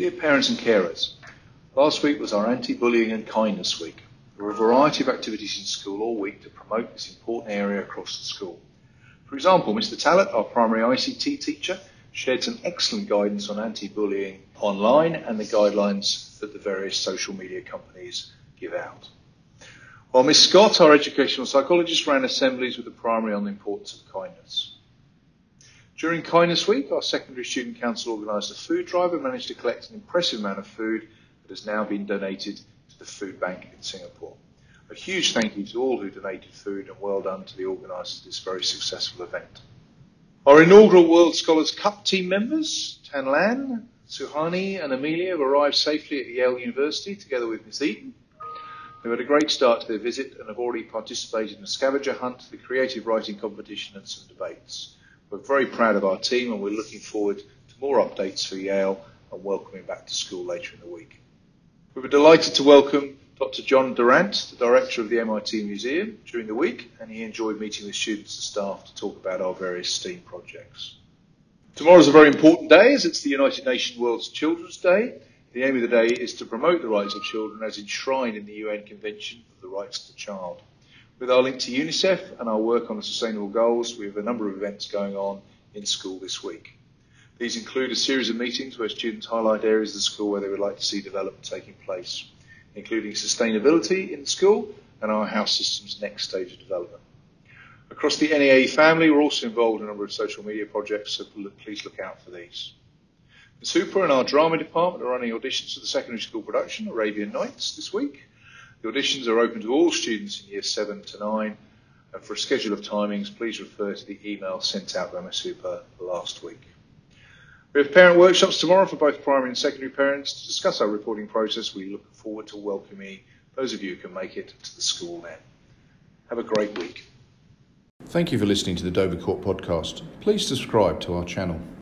Dear parents and carers, last week was our anti-bullying and kindness week. There were a variety of activities in school all week to promote this important area across the school. For example, Mr. Tallett, our primary ICT teacher, shared some excellent guidance on anti-bullying online and the guidelines that the various social media companies give out. While Miss Scott, our educational psychologist, ran assemblies with the primary on the importance of kindness. During Kindness Week, our secondary student council organised a food drive and managed to collect an impressive amount of food that has now been donated to the food bank in Singapore. A huge thank you to all who donated food and well done to the organisers of this very successful event. Our inaugural World Scholars Cup team members, Tan Lan, Suhani and Amelia have arrived safely at Yale University together with Miss Eaton. They've had a great start to their visit and have already participated in a scavenger hunt, the creative writing competition and some debates. We're very proud of our team and we're looking forward to more updates for Yale and welcoming back to school later in the week. We were delighted to welcome Dr. John Durant, the director of the MIT Museum, during the week, and he enjoyed meeting with students and staff to talk about our various STEAM projects. Tomorrow is a very important day as it's the United Nations World Children's Day. The aim of the day is to promote the rights of children as enshrined in the UN Convention of the Rights of the Child. With our link to UNICEF and our work on the Sustainable Goals, we have a number of events going on in school this week. These include a series of meetings where students highlight areas of the school where they would like to see development taking place, including sustainability in school and our house system's next stage of development. Across the NAE family, we're also involved in a number of social media projects, so please look out for these. The Super and our drama department are running auditions for the secondary school production, Arabian Nights, this week. The auditions are open to all students in year 7 to 9. And for a schedule of timings, please refer to the email sent out by Super last week. We have parent workshops tomorrow for both primary and secondary parents to discuss our reporting process. We look forward to welcoming those of you who can make it to the school then. Have a great week. Thank you for listening to the Dover Court podcast. Please subscribe to our channel.